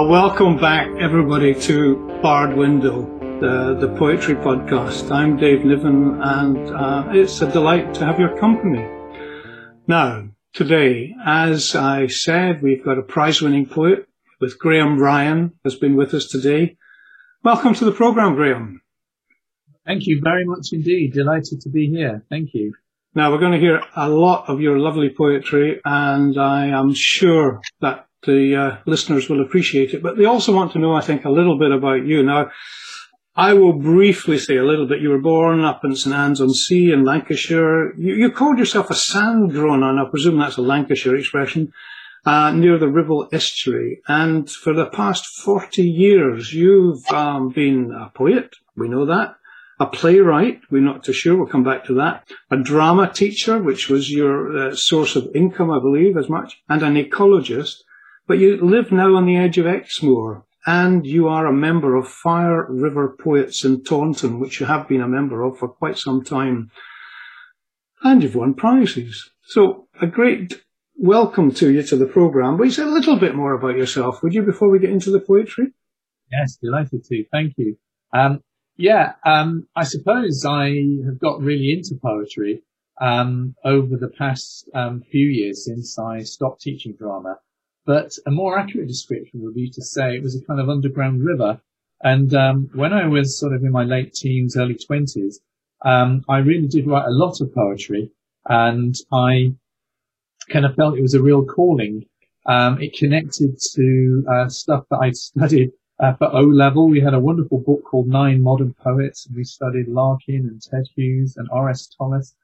Oh, welcome back, everybody, to Barred Window, the, the poetry podcast. I'm Dave Niven, and uh, it's a delight to have your company. Now, today, as I said, we've got a prize-winning poet with Graeme Ryan has been with us today. Welcome to the program, Graeme. Thank you very much indeed. Delighted to be here. Thank you. Now we're going to hear a lot of your lovely poetry and I am sure that the uh, listeners will appreciate it, but they also want to know, I think, a little bit about you. Now, I will briefly say a little bit. You were born up in St Anne's on Sea in Lancashire. You, you called yourself a sandgrown'un, I presume that's a Lancashire expression, uh, near the Ribble Estuary. And for the past 40 years, you've um, been a poet. We know that. A playwright. We're not too sure. We'll come back to that. A drama teacher, which was your uh, source of income, I believe, as much. And an ecologist. But you live now on the edge of Exmoor and you are a member of Fire River Poets in Taunton, which you have been a member of for quite some time. And you've won prizes. So a great welcome to you to the programme. But you say a little bit more about yourself, would you, before we get into the poetry? Yes, delighted to. Thank you. Um, yeah, um, I suppose I have got really into poetry um, over the past um, few years since I stopped teaching drama. But a more accurate description would be to say it was a kind of underground river. And um, when I was sort of in my late teens, early twenties, um, I really did write a lot of poetry, and I kind of felt it was a real calling. Um, it connected to uh, stuff that I'd studied uh, for O level. We had a wonderful book called Nine Modern Poets, and we studied Larkin and Ted Hughes and R.S. Thomas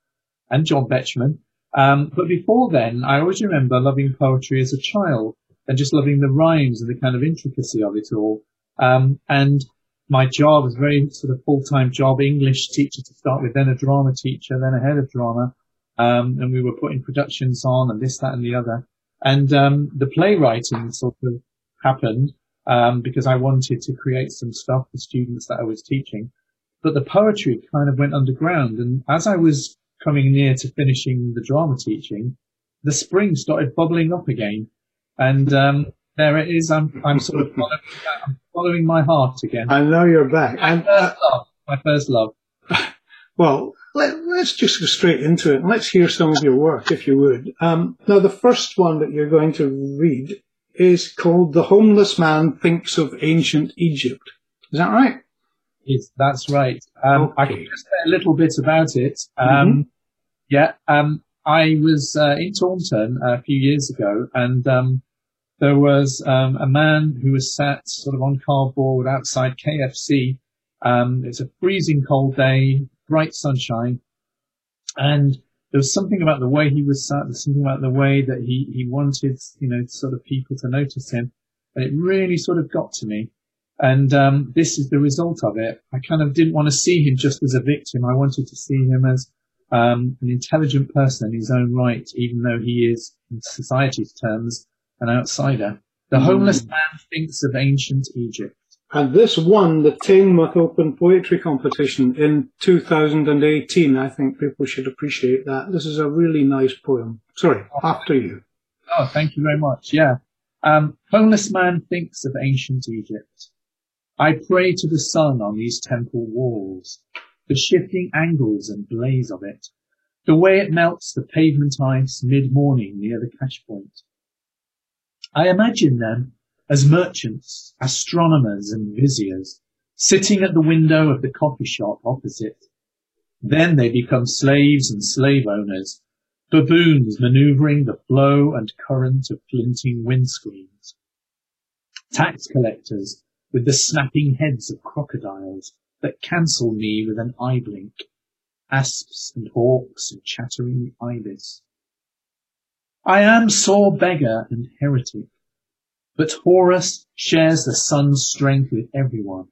and John Betjeman. Um, but before then, I always remember loving poetry as a child and just loving the rhymes and the kind of intricacy of it all. Um, and my job was very sort of full-time job, English teacher to start with, then a drama teacher, then a head of drama. Um, and we were putting productions on and this, that and the other. And, um, the playwriting sort of happened, um, because I wanted to create some stuff for students that I was teaching. But the poetry kind of went underground. And as I was coming near to finishing the drama teaching, the spring started bubbling up again. And um, there it is. I'm, I'm sort of following, I'm following my heart again. I know you're back. My and, first love. My first love. Well, let, us just go straight into it and let's hear some of your work, if you would. Um, now, the first one that you're going to read is called The Homeless Man Thinks of Ancient Egypt. Is that right? Yes, that's right. Um, okay. I can just say a little bit about it. Um, mm-hmm. Yeah, um, I was uh, in Taunton a few years ago, and um, there was um, a man who was sat sort of on cardboard outside KFC. Um, it's a freezing cold day, bright sunshine, and there was something about the way he was sat. There's something about the way that he he wanted, you know, sort of people to notice him, and it really sort of got to me. And um, this is the result of it. I kind of didn't want to see him just as a victim. I wanted to see him as um, an intelligent person in his own right, even though he is, in society's terms, an outsider. The mm. homeless man thinks of ancient Egypt. And this won the Teignmouth Open Poetry Competition in 2018. I think people should appreciate that. This is a really nice poem. Sorry, oh, after you. Oh, thank you very much. Yeah. Um, homeless man thinks of ancient Egypt. I pray to the sun on these temple walls the shifting angles and blaze of it, the way it melts the pavement ice mid-morning near the cash point. I imagine them as merchants, astronomers and viziers, sitting at the window of the coffee shop opposite. Then they become slaves and slave owners, baboons maneuvering the flow and current of flinting windscreens. Tax collectors with the snapping heads of crocodiles, that cancel me with an eye blink, asps and hawks and chattering ibis. I am sore beggar and heretic, but Horus shares the sun's strength with everyone,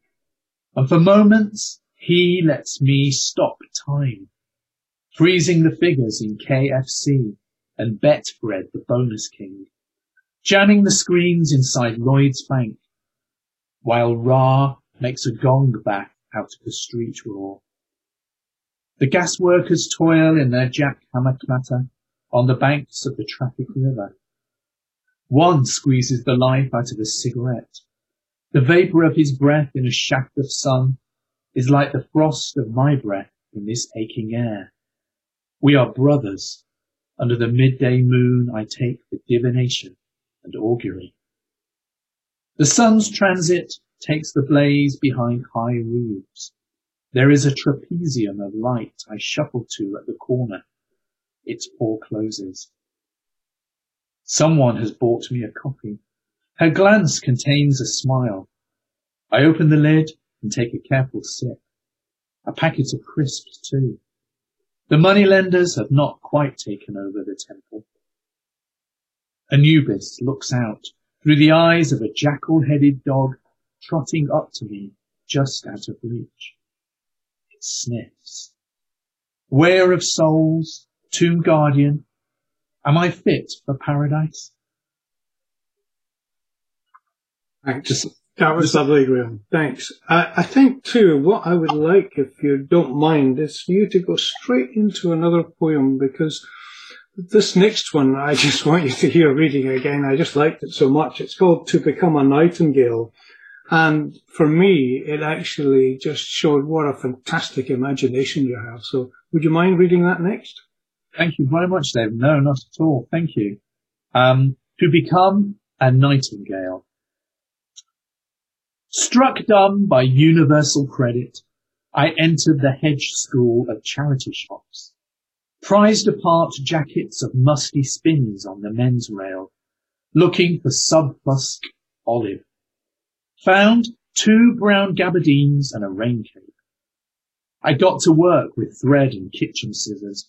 and for moments he lets me stop time, freezing the figures in KFC and Betfred the bonus king, jamming the screens inside Lloyd's Bank, while Ra makes a gong back out of the street roar. The gas workers toil in their jackhammer clatter on the banks of the traffic river. One squeezes the life out of a cigarette The vapor of his breath in a shaft of sun is like the frost of my breath in this aching air. We are brothers. Under the midday moon I take for divination and augury. The sun's transit takes the blaze behind high roofs. There is a trapezium of light I shuffle to at the corner. Its forecloses. Someone has bought me a coffee. Her glance contains a smile. I open the lid and take a careful sip. A packet of crisps too. The moneylenders have not quite taken over the temple. Anubis looks out through the eyes of a jackal-headed dog trotting up to me just out of reach. It sniffs. Wear of souls, tomb guardian, am I fit for paradise? Thanks. That was lovely, Graeme. Thanks. I, I think too, what I would like, if you don't mind, is for you to go straight into another poem because this next one, I just want you to hear reading again. I just liked it so much. It's called To Become a Nightingale. And for me, it actually just showed what a fantastic imagination you have. So would you mind reading that next? Thank you very much, David. No, not at all. Thank you. Um, to become a nightingale. Struck dumb by universal credit, I entered the hedge school of charity shops, prized apart jackets of musty spins on the men's rail, looking for subfusc olive. Found two brown gabardines and a raincoat. I got to work with thread and kitchen scissors,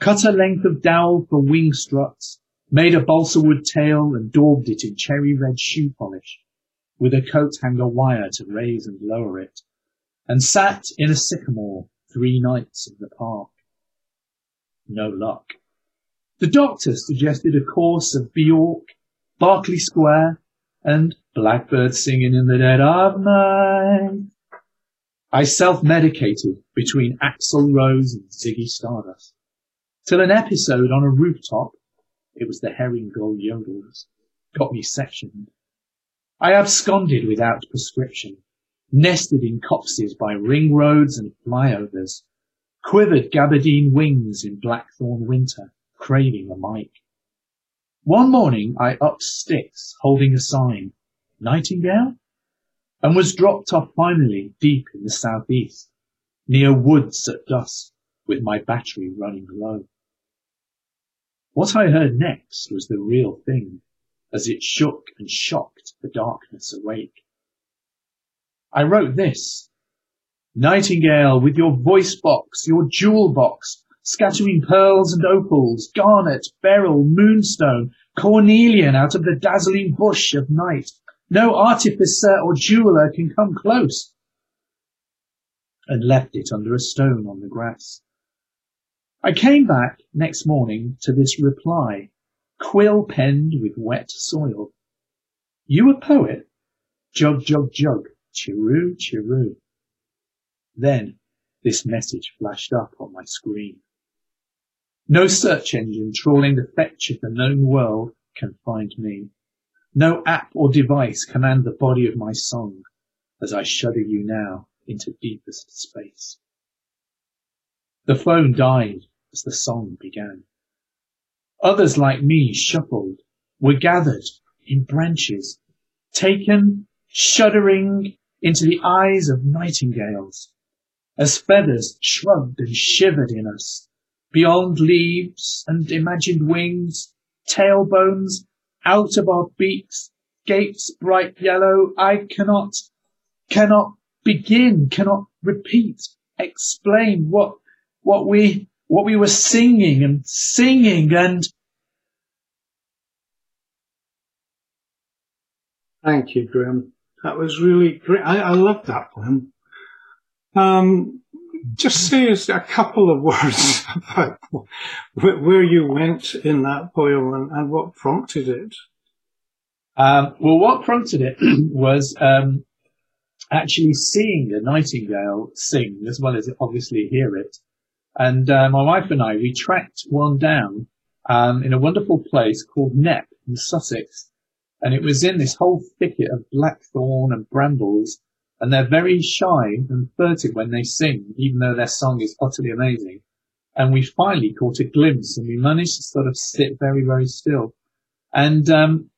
cut a length of dowel for wing struts, made a balsa wood tail and daubed it in cherry red shoe polish with a coat hanger wire to raise and lower it, and sat in a sycamore three nights in the park. No luck. The doctor suggested a course of Bjork, Berkeley Square, and Blackbird Singing in the Dead of Night. I self-medicated between Axl Rose and Ziggy Stardust, till an episode on a rooftop, it was the Herring Gull Yodels, got me sectioned. I absconded without prescription, nested in copses by ring roads and flyovers, quivered gabardine wings in blackthorn winter, craving a mic. One morning I upped sticks holding a sign, Nightingale, and was dropped off finally deep in the southeast, near woods at dusk, with my battery running low. What I heard next was the real thing as it shook and shocked the darkness awake. I wrote this. Nightingale with your voice box, your jewel box, scattering pearls and opals, garnet, beryl, moonstone, cornelian out of the dazzling bush of night. No artificer or jeweler can come close. And left it under a stone on the grass. I came back next morning to this reply quill penned with wet soil. You a poet? Jug, jug, jug, chiroo, chiroo. Then this message flashed up on my screen. No search engine trawling the fetch of the known world can find me. No app or device command the body of my song as I shudder you now into deepest space. The phone died as the song began. Others like me shuffled, were gathered in branches, taken shuddering into the eyes of nightingales, as feathers shrugged and shivered in us, beyond leaves and imagined wings, tailbones out of our beaks, gapes bright yellow, I cannot, cannot begin, cannot repeat, explain what, what we, what we were singing and singing and Thank you, Graeme. That was really great. I, I love that poem. Um, just say a couple of words about where you went in that poem and, and what prompted it. Um, well, what prompted it was um, actually seeing the nightingale sing as well as obviously hear it. And uh, my wife and I, we tracked one down um, in a wonderful place called Knepp in Sussex And it was in this whole thicket of blackthorn and brambles, and they're very shy and furtive when they sing, even though their song is utterly amazing. And we finally caught a glimpse and we managed to sort of sit very, very still. And, um,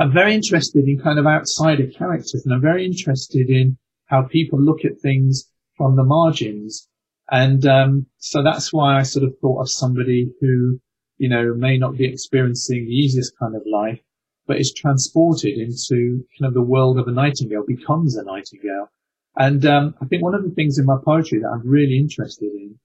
I'm very interested in kind of outsider characters and I'm very interested in how people look at things from the margins. And, um, so that's why I sort of thought of somebody who, you know, may not be experiencing the easiest kind of life, but is transported into kind of the world of a nightingale, becomes a nightingale. And, um, I think one of the things in my poetry that I'm really interested in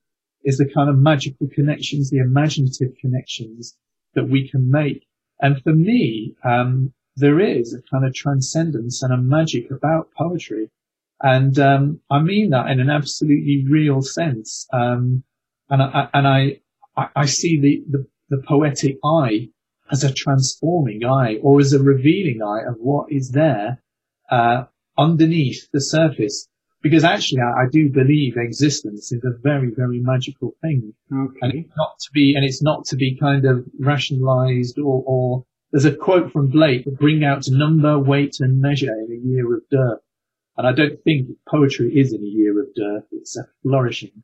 is the kind of magical connections, the imaginative connections that we can make. And for me, um, there is a kind of transcendence and a magic about poetry. And, um, I mean that in an absolutely real sense. Um, and I, and I, I see the, the, the poetic eye as a transforming eye or as a revealing eye of what is there, uh, underneath the surface because actually I, I, do believe existence is a very, very magical thing. Okay. And it's not to be, and it's not to be kind of rationalized or, or there's a quote from Blake, bring out number, weight and measure in a year of dearth. And I don't think poetry is in a year of dearth. It's a flourishing.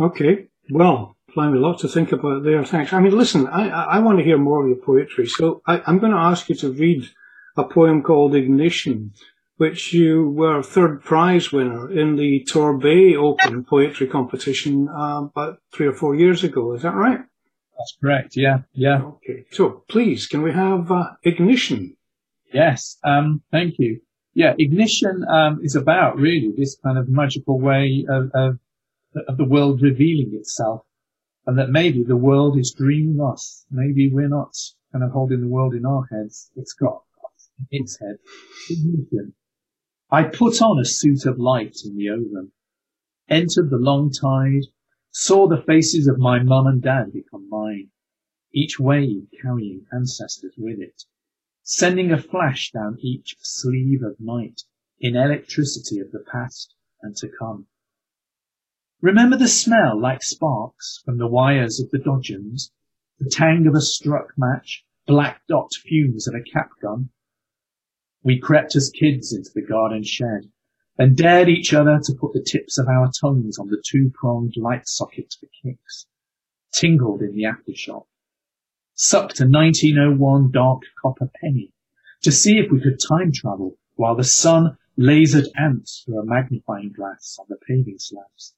Okay. Well, blimey, a lot to think about there. Thanks. I mean, listen, I, I want to hear more of your poetry. So I, I'm going to ask you to read a poem called Ignition which you were third prize winner in the Torbay Open Poetry Competition uh, about three or four years ago. Is that right? That's correct. Yeah, yeah. Okay. So please, can we have uh, ignition? Yes. Um, thank you. Yeah, ignition um, is about really this kind of magical way of, of, of the world revealing itself, and that maybe the world is dreaming us. Maybe we're not kind of holding the world in our heads. It's got its head. I put on a suit of light in the oven, entered the long tide, saw the faces of my mum and dad become mine, each wave carrying ancestors with it, sending a flash down each sleeve of night in electricity of the past and to come. Remember the smell like sparks from the wires of the dodgems, the tang of a struck match, black dot fumes of a cap gun, we crept as kids into the garden shed, then dared each other to put the tips of our tongues on the two-pronged light socket for kicks, tingled in the aftershock, sucked a 1901 dark copper penny to see if we could time travel while the sun lasered ants through a magnifying glass on the paving slabs.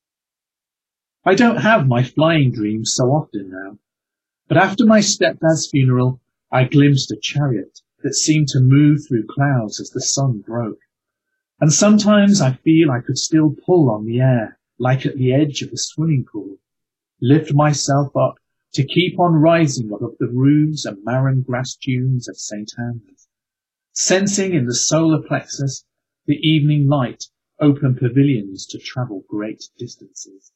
I don't have my flying dreams so often now, but after my stepdad's funeral, I glimpsed a chariot that seemed to move through clouds as the sun broke. And sometimes I feel I could still pull on the air, like at the edge of a swimming pool, lift myself up to keep on rising above the roofs and marram grass dunes of St. Anne's, sensing in the solar plexus the evening light open pavilions to travel great distances.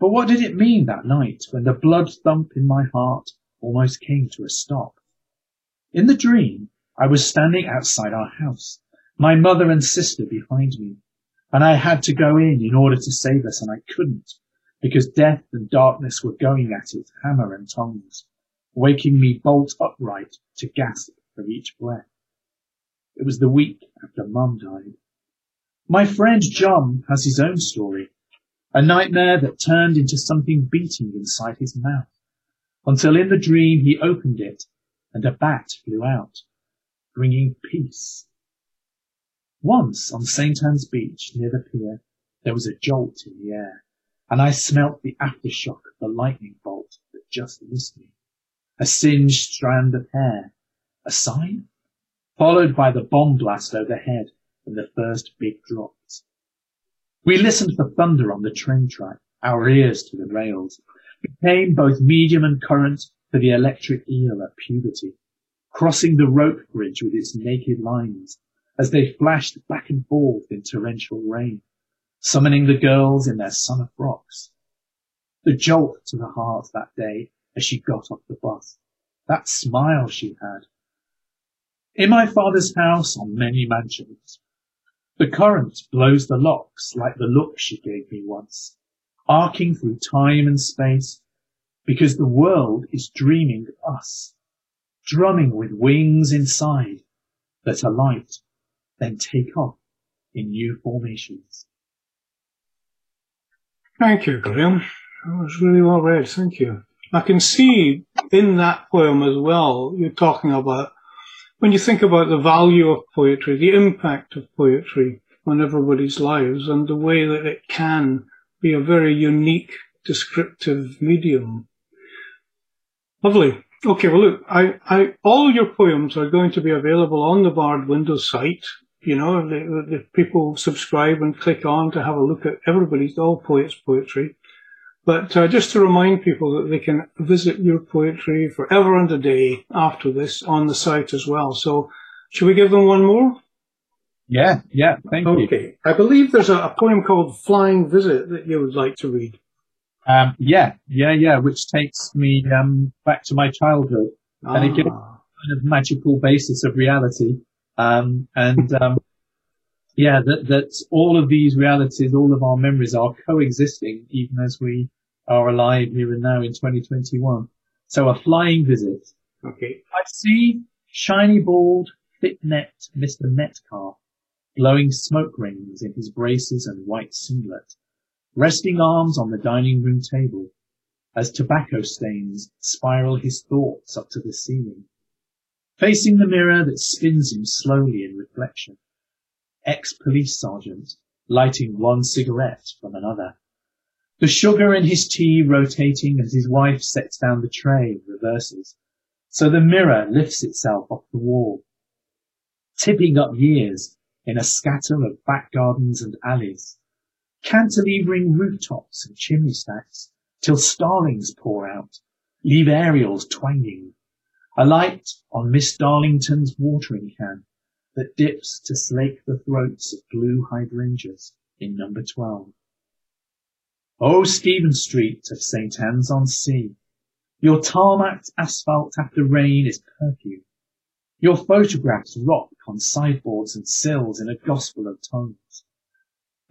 But what did it mean that night when the blood thump in my heart almost came to a stop? In the dream, I was standing outside our house, my mother and sister behind me, and I had to go in in order to save us, and I couldn't, because death and darkness were going at it, hammer and tongs, waking me bolt upright to gasp for each breath. It was the week after Mum died. My friend John has his own story, a nightmare that turned into something beating inside his mouth, until in the dream he opened it and a bat flew out, bringing peace. Once on St. Anne's Beach near the pier, there was a jolt in the air, and I smelt the aftershock of the lightning bolt that just missed me. A singed strand of hair. A sign? Followed by the bomb blast overhead and the first big drops. We listened for thunder on the train track, our ears to the rails, became both medium and current for the electric eel at puberty, crossing the rope bridge with its naked lines as they flashed back and forth in torrential rain, summoning the girls in their summer frocks. The jolt to the heart that day as she got off the bus, that smile she had. In my father's house on many mansions, the current blows the locks like the look she gave me once, arcing through time and space because the world is dreaming of us. drumming with wings inside that alight, then take off in new formations. Thank you, Graeme. That was really well read. Thank you. I can see in that poem as well, you're talking about when you think about the value of poetry, the impact of poetry on everybody's lives and the way that it can be a very unique descriptive medium. Lovely. Okay, well look, I, I, all your poems are going to be available on the Bard Windows site. You know, if, people subscribe and click on to have a look at everybody's, all poets' poetry. But uh, just to remind people that they can visit your poetry forever and a day after this on the site as well. So should we give them one more? Yeah, yeah, thank okay. you. Okay. I believe there's a, a, poem called Flying Visit that you would like to read. Um, yeah, yeah, yeah, which takes me um, back to my childhood. Ah. And it gives ah. kind of magical basis of reality. Um, and um, yeah, that, that all of these realities, all of our memories are coexisting even as we are alive here and now in 2021. So a flying visit. Okay. I see shiny bald, thick-necked Mr. Metcalf blowing smoke rings in his braces and white singlet, resting arms on the dining room table as tobacco stains spiral his thoughts up to the ceiling, facing the mirror that spins him slowly in reflection ex-police sergeant, lighting one cigarette from another. The sugar in his tea rotating as his wife sets down the tray and reverses. So the mirror lifts itself off the wall, tipping up years in a scatter of back gardens and alleys, cantilevering rooftops and chimney stacks till starlings pour out, leave aerials twanging, a light on Miss Darlington's watering can, that dips to slake the throats of blue hydrangeas in number 12. Oh, Stephen Street of St. Anne's on Sea, your tarmacked asphalt after rain is perfume. Your photographs rock on sideboards and sills in a gospel of tones.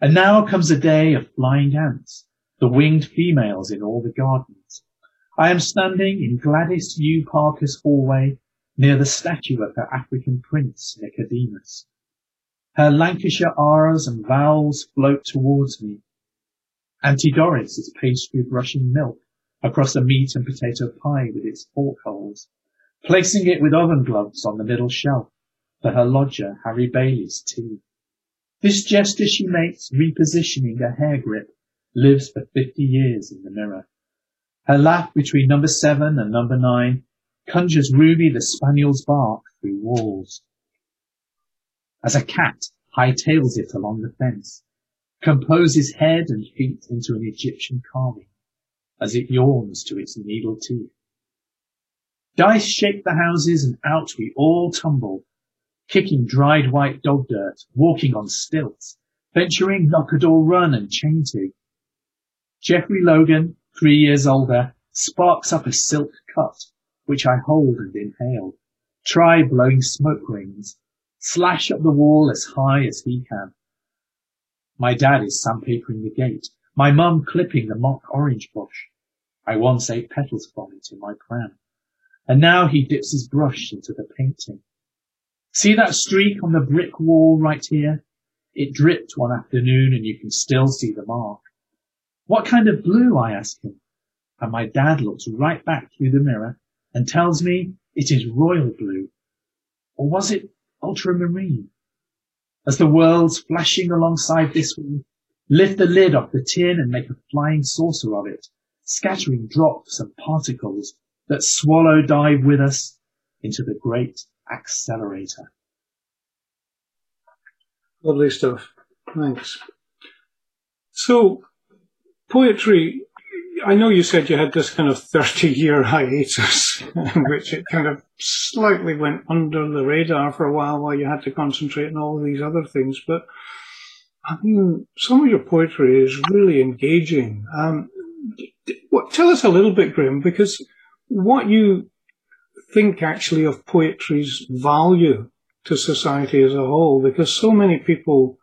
And now comes a day of flying ants, the winged females in all the gardens. I am standing in Gladys U. Parker's hallway near the statue of her African prince, Nicodemus. Her Lancashire R's and vowels float towards me. Auntie Doris is pastry brushing milk across a meat and potato pie with its fork holes, placing it with oven gloves on the middle shelf for her lodger, Harry Bailey's tea. This gesture she makes, repositioning a hair grip, lives for 50 years in the mirror. Her laugh between number seven and number nine conjures Ruby the spaniel's bark through walls. As a cat hightails it along the fence, composes head and feet into an Egyptian carving, as it yawns to its needle teeth. Dice shake the houses and out we all tumble, kicking dried white dog dirt, walking on stilts, venturing knock-a-door run and chain to. Jeffrey Logan, three years older, sparks up a silk cut which I hold and inhale. Try blowing smoke rings. Slash up the wall as high as he can. My dad is sandpapering the gate. My mum clipping the mock orange bush. I once ate petals from it in my pram. And now he dips his brush into the painting. See that streak on the brick wall right here? It dripped one afternoon and you can still see the mark. What kind of blue? I ask him. And my dad looks right back through the mirror and tells me it is royal blue. Or was it ultramarine? As the worlds flashing alongside this one lift the lid off the tin and make a flying saucer of it, scattering drops and particles that swallow dive with us into the great accelerator. Lovely stuff. Thanks. So, poetry I know you said you had this kind of 30 year hiatus, in which it kind of slightly went under the radar for a while while you had to concentrate on all these other things. But I mean, some of your poetry is really engaging. Um, what, tell us a little bit, Graeme, because what you think actually of poetry's value to society as a whole, because so many people,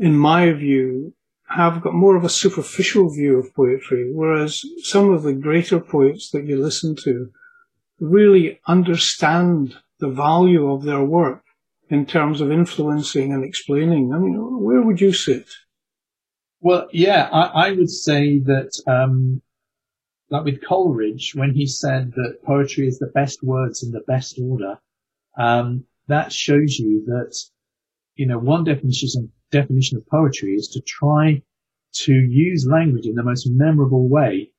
in my view, have got more of a superficial view of poetry, whereas some of the greater poets that you listen to really understand the value of their work in terms of influencing and explaining? I mean, where would you sit? Well, yeah, I, I would say that, um, like with Coleridge, when he said that poetry is the best words in the best order, um, that shows you that, you know, one definition, definition of poetry is to try to use language in the most memorable way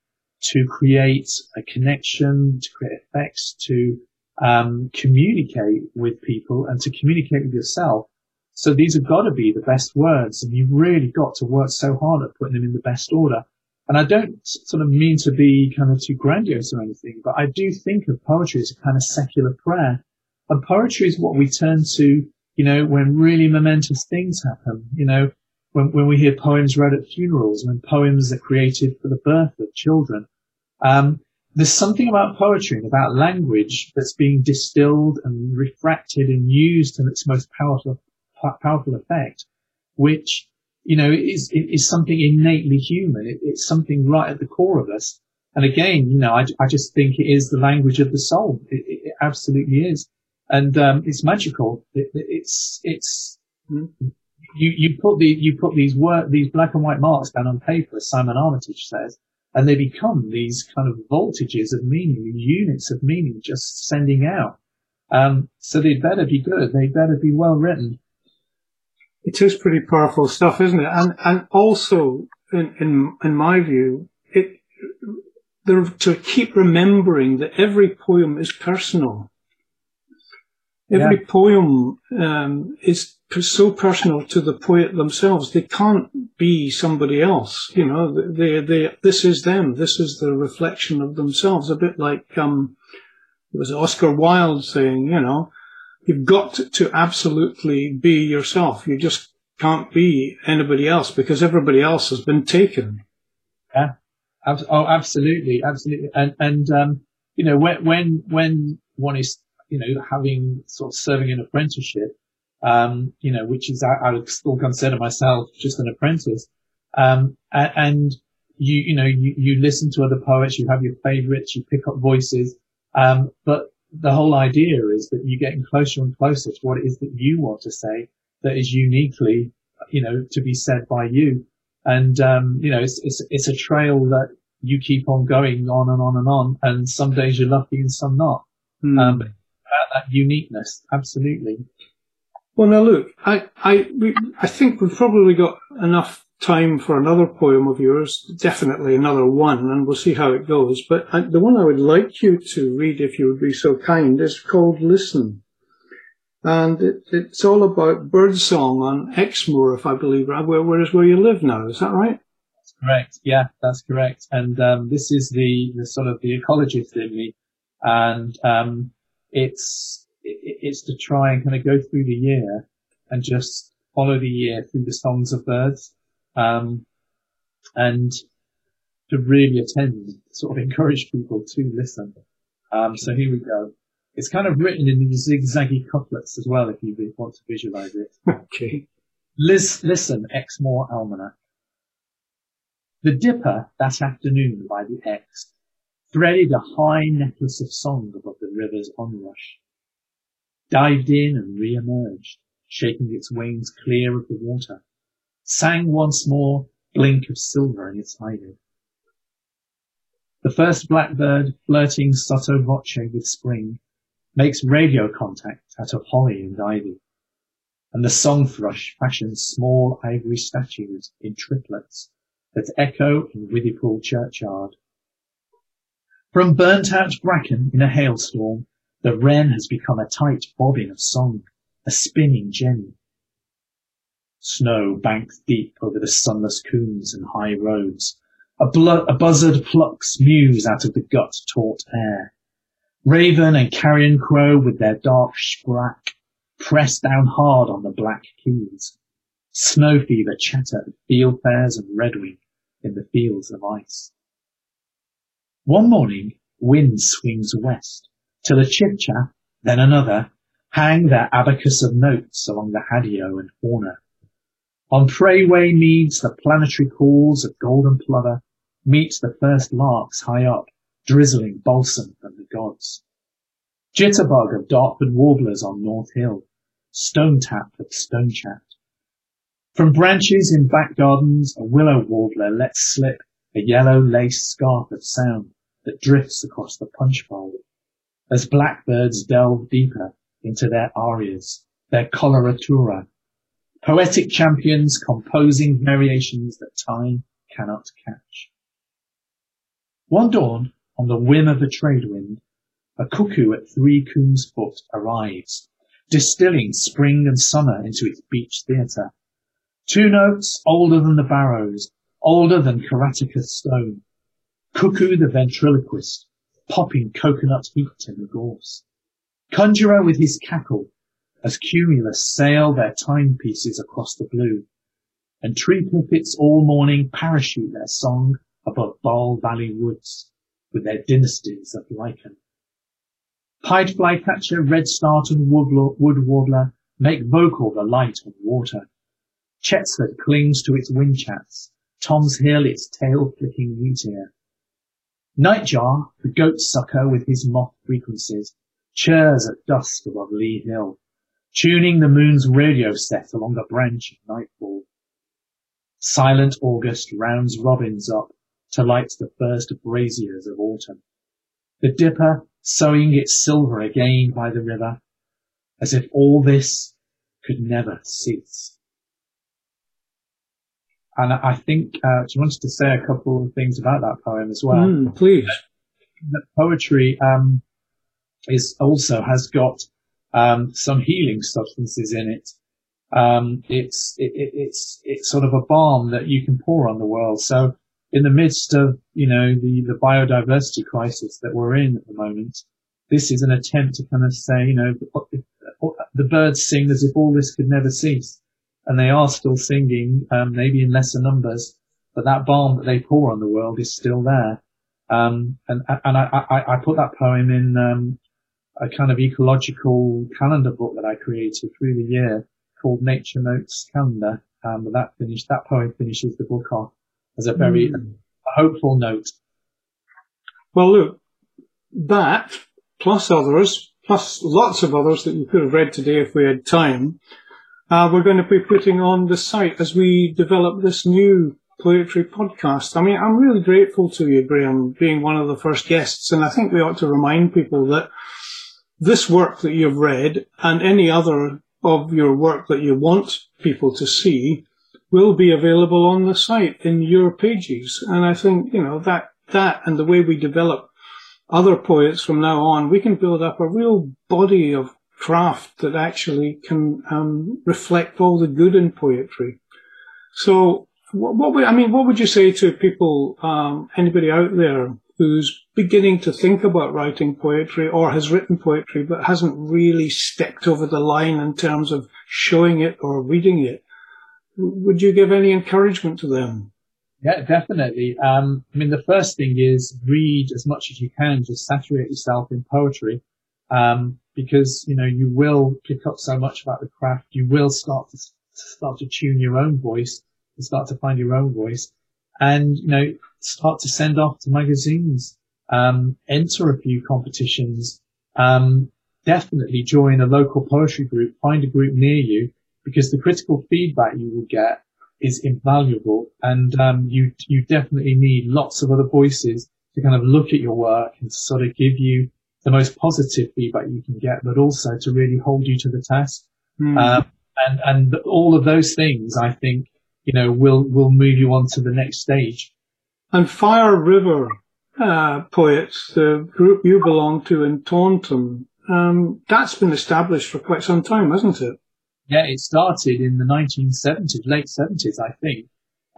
to create a connection, to create effects, to um, communicate with people and to communicate with yourself. So these have got to be the best words and you've really got to work so hard at putting them in the best order. And I don't sort of mean to be kind of too grandiose or anything, but I do think of poetry as a kind of secular prayer. And poetry is what we turn to, you know, when really momentous things happen, you know, when, when we hear poems read at funerals, when poems are created for the birth of children. Um, there's something about poetry and about language that's being distilled and refracted and used to its most powerful, powerful effect, which, you know, is, is something innately human. It, it's something right at the core of us. And again, you know, I, I just think it is the language of the soul. It, it absolutely is. And, um, it's magical. It, it's, it's, you, you put the, you put these work, these black and white marks down on paper, as Simon Armitage says, and they become these kind of voltages of meaning, units of meaning just sending out. Um, so they'd better be good. They'd better be well written. It is pretty powerful stuff, isn't it? And and also, in in, in my view, it to keep remembering that every poem is personal. Every yeah. poem um, is so personal to the poet themselves. They can't be somebody else. You know, they, they, this is them. This is the reflection of themselves. A bit like, um, it was Oscar Wilde saying, you know, you've got to, to absolutely be yourself. You just can't be anybody else because everybody else has been taken. Yeah. Oh, absolutely. Absolutely. And, and, um, you know, when, when, when one is, you know, having sort of serving an apprenticeship, um, you know, which is, I, I, would still consider myself just an apprentice. Um, and, and, you, you know, you, you listen to other poets, you have your favorites, you pick up voices. Um, but the whole idea is that you're getting closer and closer to what it is that you want to say that is uniquely, you know, to be said by you. And, um, you know, it's, it's, it's a trail that you keep on going on and on and on. And some days you're lucky and some not. Mm. Um, that uniqueness, absolutely. Well, now look, I, I, we, I think we've probably got enough time for another poem of yours, definitely another one, and we'll see how it goes. But I, the one I would like you to read, if you would be so kind, is called Listen. And it, it's all about birdsong on Exmoor, if I believe, right? Where, where is where you live now? Is that right? That's correct. Yeah, that's correct. And um, this is the, the sort of the ecologist in me, and um, it's it's to try and kind of go through the year and just follow the year through the songs of birds, um, and to really attend, sort of encourage people to listen. Um, so here we go. It's kind of written in these zigzaggy couplets as well, if you want to visualize it. Okay. Liz, listen, Exmoor Almanac. The dipper that afternoon by the Exe threaded a high necklace of song above the river's onrush dived in and re-emerged, shaking its wings clear of the water, sang once more, blink of silver in its eyelid. The first blackbird, flirting sotto voce with spring, makes radio contact out of holly and ivy, and the song thrush fashions small ivory statues in triplets that echo in Withypool churchyard. From burnt out bracken in a hailstorm, the wren has become a tight bobbin of song, a spinning jenny. Snow banks deep over the sunless combes and high roads. A, blo- a buzzard plucks mews out of the gut-taut air. Raven and carrion crow with their dark sprack press down hard on the black keys. Snow fever chatter at field fares and redwing in the fields of ice. One morning, wind swings west till a chiffchaff, then another, hang their abacus of notes along the Haddeo and Horner. On Prayway meads the planetary calls of golden plover meet the first larks high up, drizzling balsam from the gods. Jitterbug of Dartford warblers on North Hill, Stone Tap of Stone Chat. From branches in back gardens, a willow warbler lets slip a yellow lace scarf of sound that drifts across the punch bowl. As blackbirds delve deeper into their arias, their coloratura, poetic champions composing variations that time cannot catch. One dawn, on the whim of a trade wind, a cuckoo at Three Coom's Foot arrives, distilling spring and summer into its beach theatre. Two notes older than the barrows, older than Caratacus stone. Cuckoo the ventriloquist, popping coconut heat in the gorse. Conjurer with his cackle, as cumulus sail their timepieces across the blue, and tree pipits all morning parachute their song above Ball Valley woods with their dynasties of lichen. Pied flycatcher, redstart and wood warbler make vocal the light on water. Chetsford clings to its whinchats, Tom's Hill its tail flicking meteor. Nightjar, the goat sucker with his moth frequencies, churs at dusk above Lee Hill, tuning the moon's radio set along a branch of nightfall. Silent August rounds robins up to light the first braziers of autumn. The dipper sowing its silver again by the river, as if all this could never cease. And I think uh, she wanted to say a couple of things about that poem as well. Mm, please. That poetry um, is also has got um, some healing substances in it. Um, it's it, it, it's it's sort of a balm that you can pour on the world. So in the midst of you know the the biodiversity crisis that we're in at the moment, this is an attempt to kind of say you know the, the birds sing as if all this could never cease, and they are still singing, um, maybe in lesser numbers, but that balm that they pour on the world is still there. Um, and and I, I, I put that poem in um, a kind of ecological calendar book that I created through the year called Nature Notes Calendar. Um, that finished, that poem finishes the book off as a very mm. hopeful note. Well, look, that plus others, plus lots of others that you could have read today if we had time, uh, we're going to be putting on the site as we develop this new poetry podcast. I mean, I'm really grateful to you, Graeme, being one of the first guests, and I think we ought to remind people that this work that you've read and any other of your work that you want people to see will be available on the site in your pages. And I think, you know, that, that and the way we develop other poets from now on, we can build up a real body of craft that actually can um, reflect all the good in poetry. So, what, what would, I mean, what would you say to people, um, anybody out there who's beginning to think about writing poetry or has written poetry but hasn't really stepped over the line in terms of showing it or reading it. Would you give any encouragement to them? Yeah, definitely. Um, I mean, the first thing is read as much as you can, just saturate yourself in poetry. Um, because, you know, you will pick up so much about the craft. You will start to start to tune your own voice and start to find your own voice and, you know, start to send off to magazines, um, enter a few competitions, um, definitely join a local poetry group, find a group near you because the critical feedback you will get is invaluable and, um, you, you definitely need lots of other voices to kind of look at your work and sort of give you the most positive feedback you can get, but also to really hold you to the test. Mm. Um, and, and all of those things, I think, you know, will, will move you on to the next stage. And Fire River uh, Poets, the group you belong to in Taunton, um, that's been established for quite some time, hasn't it? Yeah, it started in the 1970s, late 70s, I think.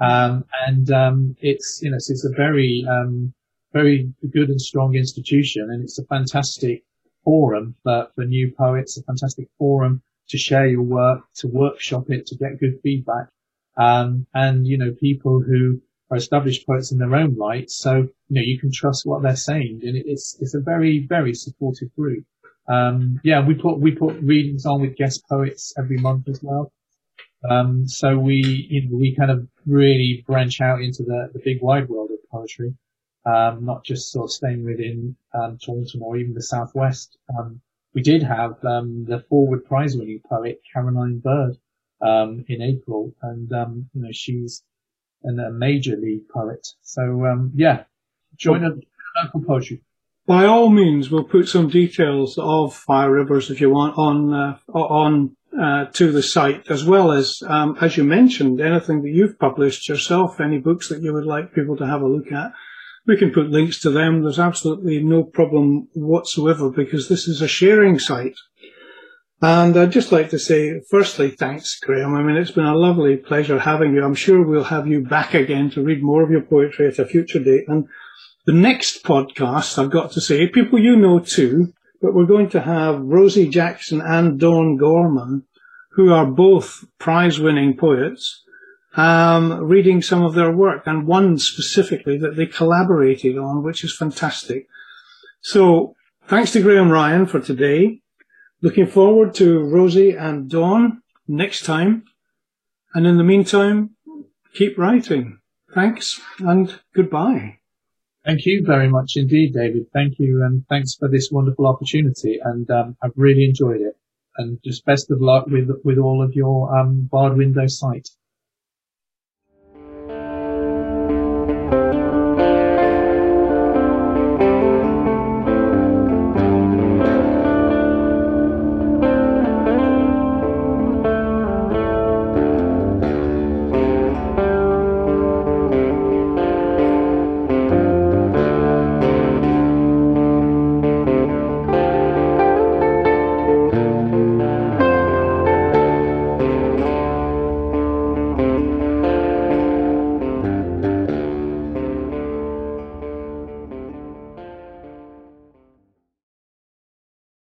Um, and um, it's you know it's, it's a very um, very good and strong institution, and it's a fantastic forum for, for new poets, a fantastic forum to share your work, to workshop it, to get good feedback, um, and you know people who are established poets in their own right. So, you know, you can trust what they're saying. And it's, it's a very, very supportive group. Um, yeah, we put, we put readings on with guest poets every month as well. Um, so we, you know, we kind of really branch out into the, the big wide world of poetry. Um, not just sort of staying within um, Taunton or even the southwest. Um, we did have um, the Forward Prize-winning poet Caroline Bird um, in April, and um, you know she's an, a major league poet. So yeah, join a, local poetry. By all means, we'll put some details of Fire Rivers if you want on uh, on uh, to the site, as well as, um, as you mentioned, anything that you've published yourself, any books that you would like people to have a look at. We can put links to them. There's absolutely no problem whatsoever because this is a sharing site. And I'd just like to say, firstly, thanks, Graeme. I mean, it's been a lovely pleasure having you. I'm sure we'll have you back again to read more of your poetry at a future date. And the next podcast, I've got to say, people you know too, but we're going to have Rosie Jackson and Dawn Gorman, who are both prize winning poets um, reading some of their work, and one specifically that they collaborated on, which is fantastic. So thanks to Graeme Ryan for today. Looking forward to Rosie and Dawn next time. And in the meantime, keep writing. Thanks and goodbye. Thank you very much indeed, David. Thank you, and thanks for this wonderful opportunity. And um, I've really enjoyed it. And just best of luck with with all of your um, barred window site.